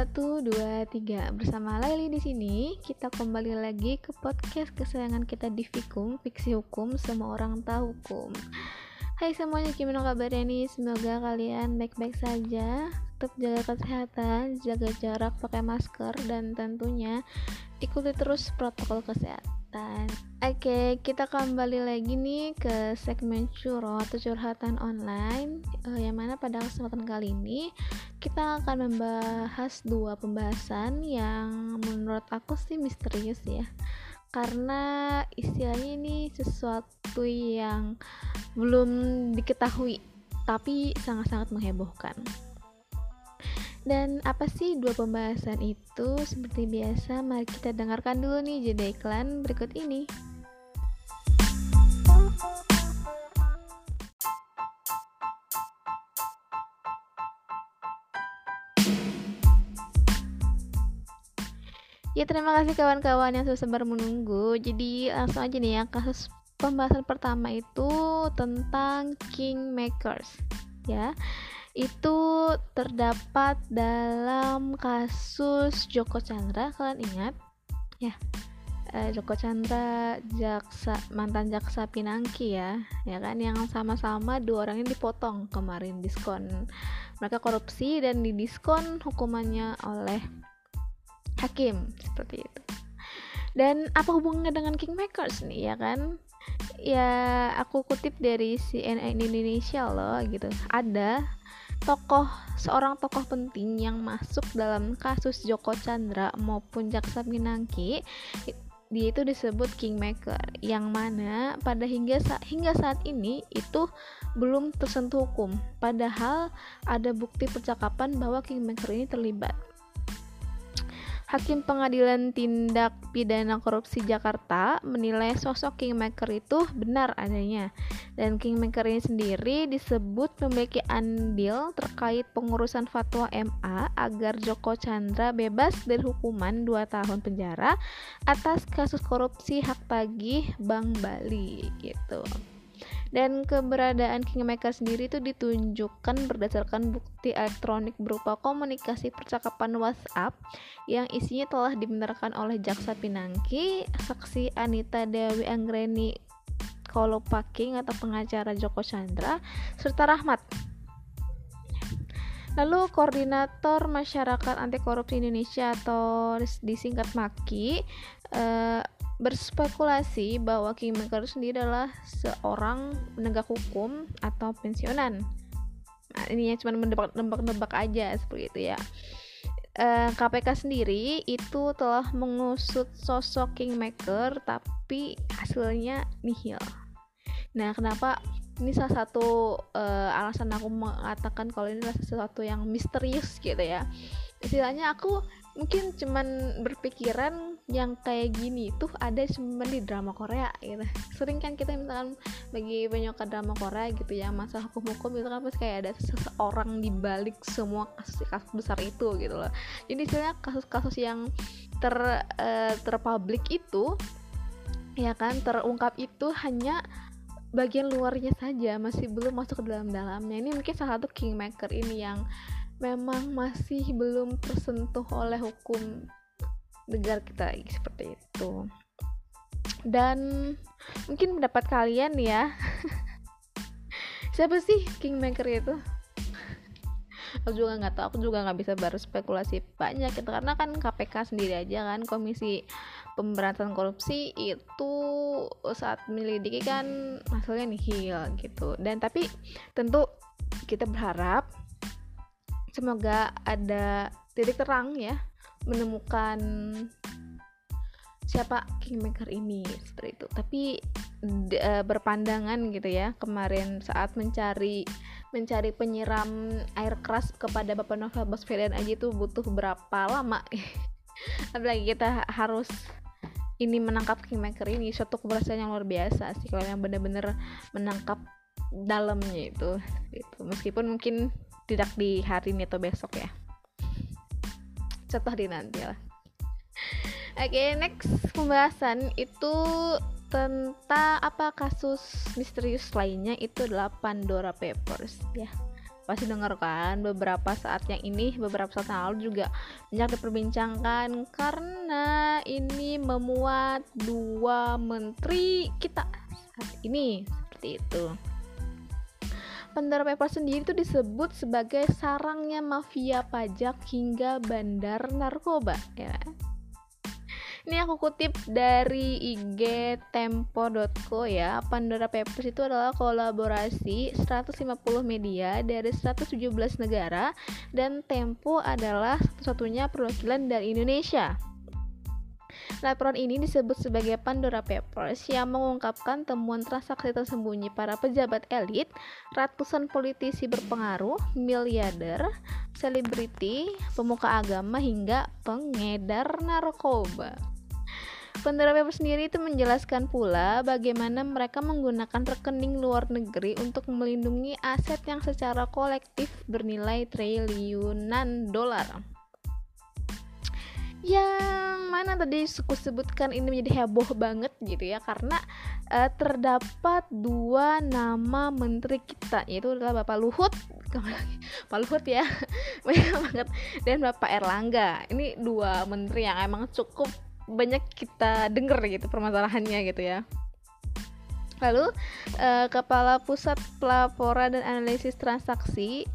Satu, dua, tiga. Bersama Laili di sini, kita kembali lagi ke podcast kesayangan kita di Fikum, Fiksi Hukum, Semua Orang Tahu Hukum. Hai semuanya, gimana kabarnya nih? Semoga kalian baik-baik saja. Tetap jaga kesehatan, jaga jarak, pakai masker, dan tentunya ikuti terus protokol kesehatan. Oke, kita kembali lagi nih ke segmen curhat atau curhatan online uh, yang mana pada kesempatan kali ini kita akan membahas dua pembahasan yang menurut aku sih misterius ya karena istilahnya ini sesuatu yang belum diketahui tapi sangat-sangat menghebohkan. Dan apa sih dua pembahasan itu? Seperti biasa, mari kita dengarkan dulu nih jeda iklan berikut ini. Ya terima kasih kawan-kawan yang sudah sabar menunggu. Jadi langsung aja nih ya kasus pembahasan pertama itu tentang kingmakers ya. Itu terdapat dalam kasus Joko Chandra kalian ingat? Ya. Eh, Joko Chandra jaksa mantan jaksa Pinangki ya, ya kan yang sama-sama dua orang ini dipotong kemarin diskon. Mereka korupsi dan didiskon hukumannya oleh hakim seperti itu dan apa hubungannya dengan kingmakers nih ya kan ya aku kutip dari CNN Indonesia loh gitu ada tokoh seorang tokoh penting yang masuk dalam kasus Joko Chandra maupun Jaksa Pinangki dia itu disebut kingmaker yang mana pada hingga sa hingga saat ini itu belum tersentuh hukum. Padahal ada bukti percakapan bahwa kingmaker ini terlibat. Hakim Pengadilan Tindak Pidana Korupsi Jakarta menilai sosok Kingmaker itu benar adanya dan Kingmaker ini sendiri disebut memiliki andil terkait pengurusan fatwa MA agar Joko Chandra bebas dari hukuman 2 tahun penjara atas kasus korupsi hak tagih Bank Bali gitu. Dan keberadaan Kingmaker sendiri itu ditunjukkan berdasarkan bukti elektronik berupa komunikasi percakapan WhatsApp yang isinya telah dibenarkan oleh Jaksa Pinangki, saksi Anita Dewi Anggreni Kolopaking atau pengacara Joko Chandra serta Rahmat Lalu Koordinator Masyarakat Anti Korupsi Indonesia atau disingkat MAKI eh, berspekulasi bahwa Kingmaker sendiri adalah seorang penegak hukum atau pensiunan. Nah, ini cuma mendebak-debak aja seperti itu ya. E, KPK sendiri itu telah mengusut sosok Kingmaker tapi hasilnya nihil. Nah, kenapa ini salah satu uh, alasan aku mengatakan kalau ini adalah sesuatu yang misterius gitu ya. Istilahnya aku mungkin cuman berpikiran yang kayak gini tuh ada cuma di drama Korea gitu. Sering kan kita misalkan bagi penyuka drama Korea gitu ya masa hukum-hukum itu kan pasti kayak ada seseorang di balik semua kasus-kasus besar itu gitu loh. Jadi istilahnya kasus-kasus yang ter uh, terpublik itu ya kan terungkap itu hanya bagian luarnya saja masih belum masuk ke dalam-dalamnya. Ini mungkin salah satu kingmaker ini yang memang masih belum tersentuh oleh hukum negara kita seperti itu. Dan mungkin pendapat kalian ya. Siapa sih kingmaker itu? Aku juga nggak tahu aku juga nggak bisa baru spekulasi banyak gitu. Karena kan KPK sendiri aja kan komisi pemberantasan korupsi itu saat menyelidiki kan hasilnya nihil gitu. Dan tapi tentu kita berharap semoga ada titik terang ya menemukan siapa kingmaker ini seperti itu. Tapi uh, berpandangan gitu ya kemarin saat mencari mencari penyiram air keras kepada Bapak Novel Baswedan aja itu butuh berapa lama? Apalagi kita harus ini menangkap kingmaker ini suatu keberhasilan yang luar biasa sih kalau yang benar-benar menangkap dalamnya itu itu meskipun mungkin tidak di hari ini atau besok ya. Contoh di nanti lah. Oke okay, next pembahasan itu tentang apa kasus misterius lainnya itu adalah Pandora Papers ya. Pasti dengar kan beberapa saat yang ini beberapa saat yang lalu juga banyak diperbincangkan karena ini memuat dua menteri kita saat ini seperti itu Pandora Papers sendiri itu disebut sebagai sarangnya mafia pajak hingga bandar narkoba ya ini aku kutip dari IG tempo.co ya. Pandora Papers itu adalah kolaborasi 150 media dari 117 negara dan Tempo adalah satu-satunya perwakilan dari Indonesia. Laporan ini disebut sebagai Pandora Papers yang mengungkapkan temuan transaksi tersembunyi para pejabat elit, ratusan politisi berpengaruh, miliarder, selebriti, pemuka agama hingga pengedar narkoba. Pandora Papers sendiri itu menjelaskan pula bagaimana mereka menggunakan rekening luar negeri untuk melindungi aset yang secara kolektif bernilai triliunan dolar. Yang mana tadi suku sebutkan ini menjadi heboh banget gitu ya karena uh, terdapat dua nama menteri kita yaitu adalah Bapak Luhut Pak Luhut ya banyak banget dan Bapak Erlangga. Ini dua menteri yang emang cukup banyak kita denger gitu permasalahannya gitu ya. Lalu uh, kepala pusat pelaporan dan analisis transaksi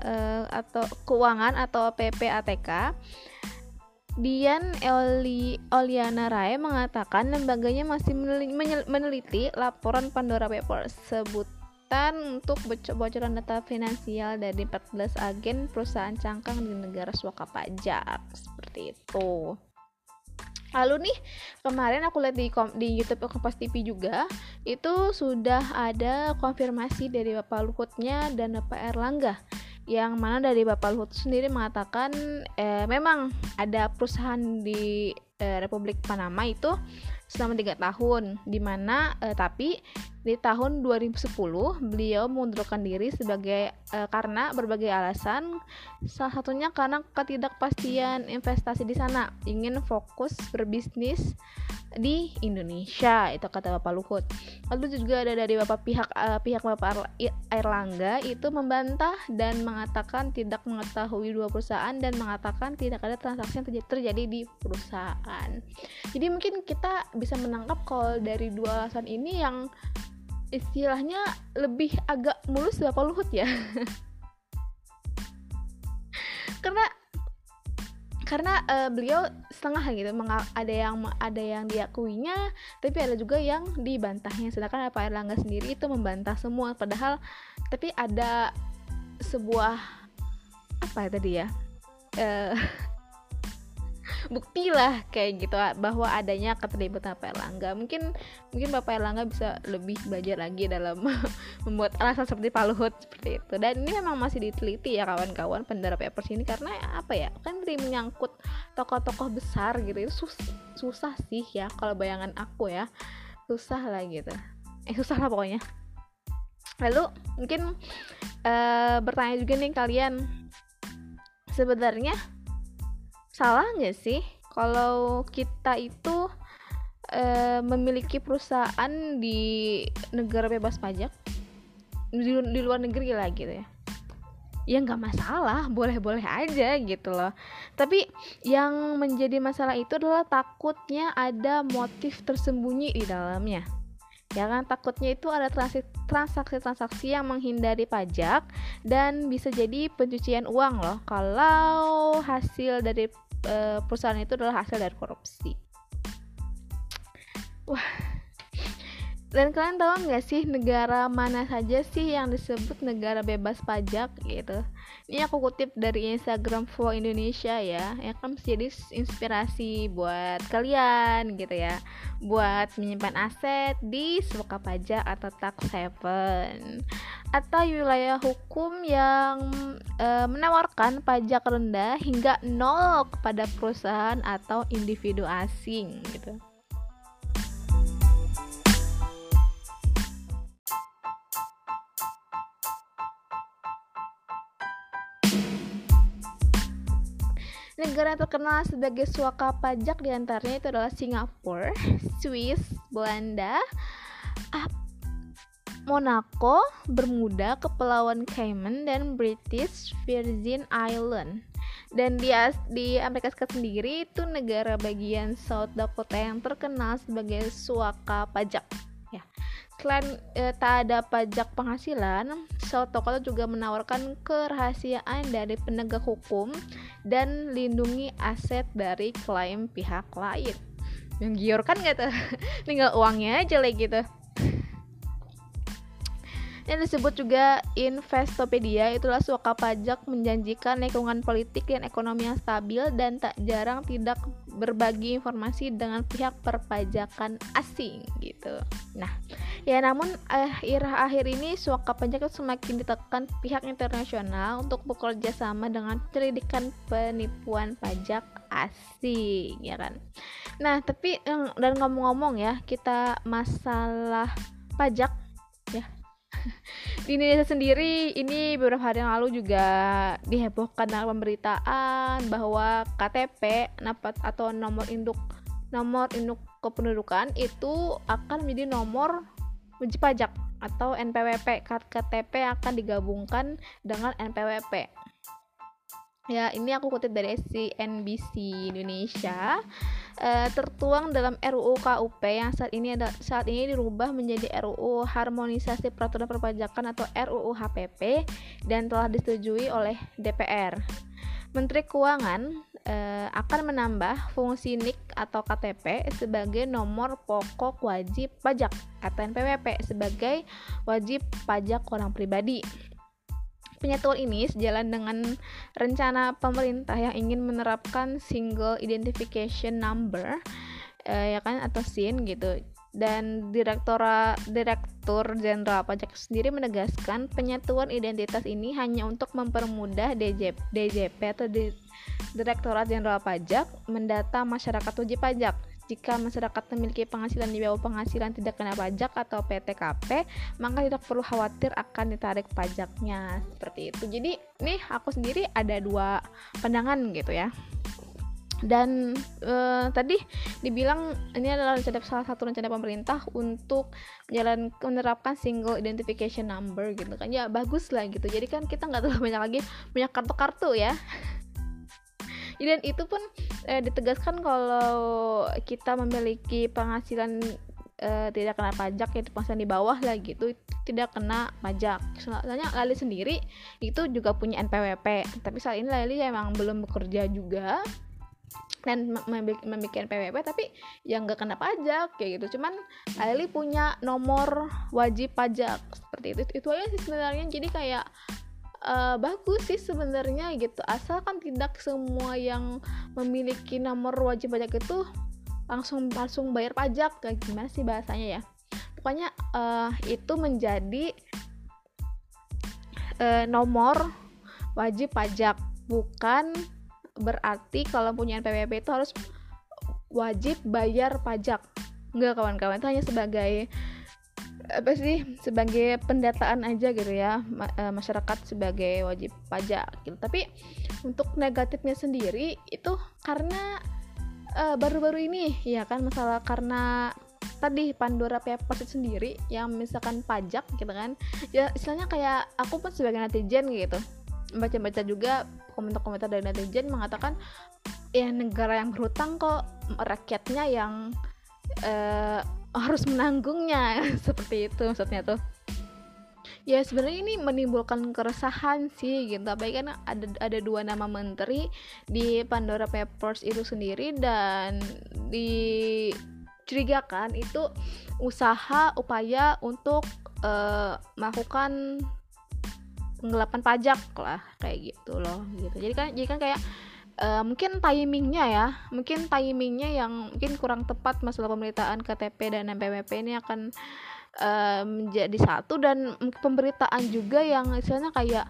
uh, atau keuangan atau PPATK Dian Eli Oliana Rai mengatakan lembaganya masih meneliti laporan Pandora Papers sebutan untuk bocoran data finansial dari 14 agen perusahaan cangkang di negara suaka pajak seperti itu. Lalu nih kemarin aku lihat di di YouTube Kompas TV juga itu sudah ada konfirmasi dari Bapak Luhutnya dan Bapak Erlangga yang mana dari Bapak Luhut sendiri mengatakan eh, memang ada perusahaan di eh, Republik Panama itu selama tiga tahun di mana eh, tapi di tahun 2010 beliau mengundurkan diri sebagai e, karena berbagai alasan. Salah satunya karena ketidakpastian investasi di sana ingin fokus berbisnis di Indonesia itu kata Bapak Luhut. Lalu juga ada dari Bapak pihak uh, pihak Bapak Airlangga itu membantah dan mengatakan tidak mengetahui dua perusahaan dan mengatakan tidak ada transaksi yang terjadi di perusahaan. Jadi mungkin kita bisa menangkap kalau dari dua alasan ini yang istilahnya lebih agak mulus Bapak Luhut ya? Karena karena uh, beliau setengah gitu ada yang ada yang diakuinya tapi ada juga yang dibantahnya. Sedangkan Pak Erlangga sendiri itu membantah semua padahal tapi ada sebuah apa ya tadi ya uh, bukti lah kayak gitu bahwa adanya keterlibatan Pak Erlangga. Mungkin mungkin Bapak Erlangga bisa lebih belajar lagi dalam membuat alasan seperti Pak Luhut seperti itu. Dan ini memang masih diteliti ya kawan-kawan pendara papers ini karena apa ya kan menyangkut tokoh-tokoh besar gitu. Itu sus susah sih ya kalau bayangan aku ya. Susah lah gitu. Eh susah lah pokoknya. Lalu mungkin uh, bertanya juga nih kalian sebenarnya salah nggak sih? Kalau kita itu e, memiliki perusahaan di negara bebas pajak di, di luar negeri lah gitu ya. Ya nggak masalah boleh-boleh aja gitu loh. Tapi yang menjadi masalah itu adalah takutnya ada motif tersembunyi di dalamnya ya kan takutnya itu ada transaksi-transaksi yang menghindari pajak dan bisa jadi pencucian uang loh kalau hasil dari uh, perusahaan itu adalah hasil dari korupsi. Wah dan kalian tahu nggak sih negara mana saja sih yang disebut negara bebas pajak gitu? Ini aku kutip dari Instagram for Indonesia ya ya kan? Jadi inspirasi buat kalian gitu ya. Buat menyimpan aset di suaka pajak atau tax haven. Atau wilayah hukum yang e, menawarkan pajak rendah hingga nol kepada perusahaan atau individu asing gitu Negara terkenal sebagai suaka pajak di antaranya itu adalah Singapura, Swiss, Belanda, Monaco, Bermuda, Kepulauan Cayman, dan British Virgin Island. Dan di, di Amerika Serikat sendiri itu negara bagian South Dakota yang terkenal sebagai suaka pajak. Ya. Selain eh, tak ada pajak penghasilan, South Dakota juga menawarkan kerahasiaan dari penegak hukum dan lindungi aset dari klaim pihak lain. Yang gior kan gak tuh? Tinggal uangnya aja like gitu. Yang disebut juga Investopedia itulah suaka pajak menjanjikan lingkungan politik dan ekonomi yang stabil dan tak jarang tidak berbagi informasi dengan pihak perpajakan asing gitu. Nah, ya namun akhir-akhir ini suaka pajak semakin ditekan pihak internasional untuk bekerja sama dengan penyelidikan penipuan pajak asing, ya kan. Nah, tapi dan ngomong-ngomong ya, kita masalah pajak di Indonesia sendiri ini beberapa hari yang lalu juga dihebohkan dalam pemberitaan bahwa KTP atau nomor induk nomor induk kependudukan itu akan menjadi nomor wajib pajak atau NPWP KTP akan digabungkan dengan NPWP ya ini aku kutip dari CNBC Indonesia uh, tertuang dalam RUU KUP yang saat ini ada saat ini dirubah menjadi RUU Harmonisasi Peraturan Perpajakan atau RUU HPP dan telah disetujui oleh DPR. Menteri Keuangan uh, akan menambah fungsi NIK atau KTP sebagai nomor pokok wajib pajak atau NPWP sebagai wajib pajak orang pribadi. Penyatuan ini sejalan dengan rencana pemerintah yang ingin menerapkan single identification number eh, ya kan atau SIN gitu. Dan direktora direktur jenderal pajak sendiri menegaskan penyatuan identitas ini hanya untuk mempermudah DJP, DJP atau Direktorat Jenderal Pajak mendata masyarakat wajib pajak jika masyarakat memiliki penghasilan di bawah penghasilan tidak kena pajak atau PTKP, maka tidak perlu khawatir akan ditarik pajaknya. Seperti itu. Jadi, nih aku sendiri ada dua pandangan gitu ya. Dan uh, tadi dibilang ini adalah rencana salah satu rencana pemerintah untuk jalan menerapkan single identification number gitu kan ya bagus lah gitu jadi kan kita nggak terlalu banyak lagi punya kartu-kartu ya dan itu pun eh, ditegaskan kalau kita memiliki penghasilan eh, tidak kena pajak ya penghasilan di bawah lah gitu tidak kena pajak. Soalnya Lali sendiri itu juga punya NPWP tapi saat ini Lali emang belum bekerja juga dan membuat NPWP tapi yang nggak kena pajak kayak gitu. Cuman Lali punya nomor wajib pajak seperti itu. Itu aja sih sebenarnya. Jadi kayak uh, bagus sih sebenarnya gitu. Asalkan tidak semua yang memiliki nomor wajib pajak itu langsung langsung bayar pajak kayak gimana sih bahasanya ya? Pokoknya uh, itu menjadi uh, nomor wajib pajak. Bukan berarti kalau punya NPWP itu harus wajib bayar pajak. Enggak kawan-kawan. Itu hanya sebagai apa sih sebagai pendataan aja gitu ya uh, masyarakat sebagai wajib pajak gitu. Tapi untuk negatifnya sendiri itu karena eh, baru-baru uh, ini ya kan masalah karena tadi Pandora Papers itu sendiri yang misalkan pajak gitu kan. Ya istilahnya kayak aku pun sebagai netizen gitu baca-baca juga komentar-komentar dari netizen mengatakan ya negara yang berhutang kok rakyatnya yang uh, harus menanggungnya seperti itu maksudnya tuh. Ya sebenarnya ini menimbulkan keresahan sih gitu. Tapi kan ada ada dua nama menteri di Pandora Papers itu sendiri dan dicurigakan itu usaha upaya untuk uh, melakukan penggelapan pajak lah kayak gitu loh gitu. Jadi kan jadi kan kayak uh, mungkin timingnya ya. Mungkin timingnya yang mungkin kurang tepat masalah pemberitaan KTP dan NPWP ini akan uh, menjadi satu. Dan pemberitaan juga yang istilahnya kayak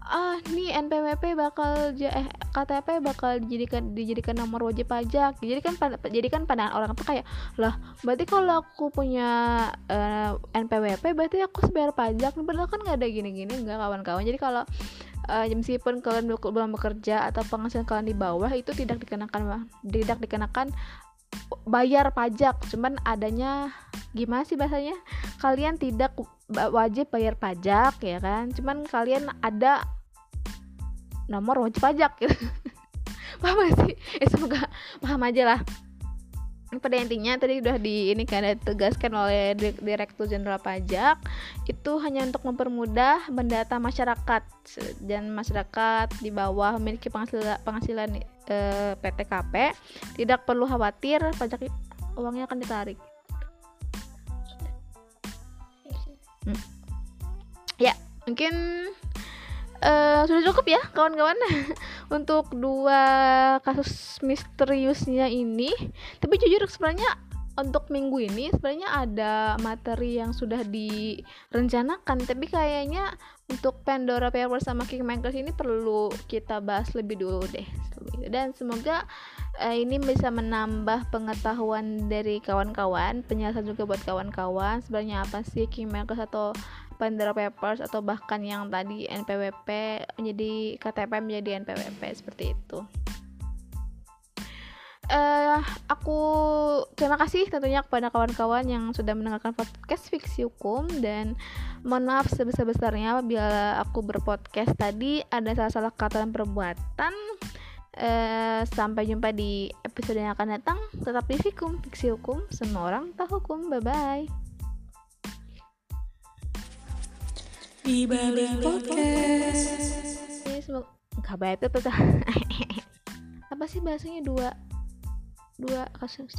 ah nih NPWP bakal eh, KTP bakal dijadikan dijadikan nomor wajib pajak. Jadi kan jadi kan pandangan orang tuh kayak lah berarti kalau aku punya uh, NPWP berarti aku sebayar pajak. Padahal kan nggak ada gini-gini nggak kawan-kawan. Jadi kalau uh, meskipun kalian belum bekerja atau penghasilan kalian di bawah itu tidak dikenakan tidak dikenakan bayar pajak. Cuman adanya gimana sih bahasanya? Kalian tidak wajib bayar pajak ya kan? Cuman kalian ada nomor wajib pajak gitu. Paham sih? Eh semoga paham aja lah. Pada intinya tadi udah di ini kan ditegaskan oleh Direktur Jenderal Pajak itu hanya untuk mempermudah mendata masyarakat. Dan masyarakat di bawah memiliki penghasilan penghasilan e, PTKP tidak perlu khawatir pajak uangnya akan ditarik. Hmm. Ya, mungkin uh, sudah cukup ya kawan-kawan untuk dua kasus misteriusnya ini tapi jujur sebenarnya untuk minggu ini sebenarnya ada materi yang sudah direncanakan tapi kayaknya untuk Pandora Papers sama Kingmakers ini perlu kita bahas lebih dulu deh dan semoga uh, ini bisa menambah pengetahuan dari kawan-kawan penjelasan juga buat kawan-kawan sebenarnya apa sih Kingmakers atau Pandora Papers atau bahkan yang tadi NPWP menjadi KTP menjadi NPWP seperti itu. Uh, aku terima kasih tentunya kepada kawan-kawan yang sudah mendengarkan podcast fiksi hukum dan mohon maaf sebesar-besarnya apabila aku berpodcast tadi ada salah-salah kata dan perbuatan. Uh, sampai jumpa di episode yang akan datang. Tetap di fikum fiksi hukum. Semua orang tahu hukum. Bye bye di balik podcast. Ini semoga nggak baik itu tuh apa sih bahasanya dua dua kasus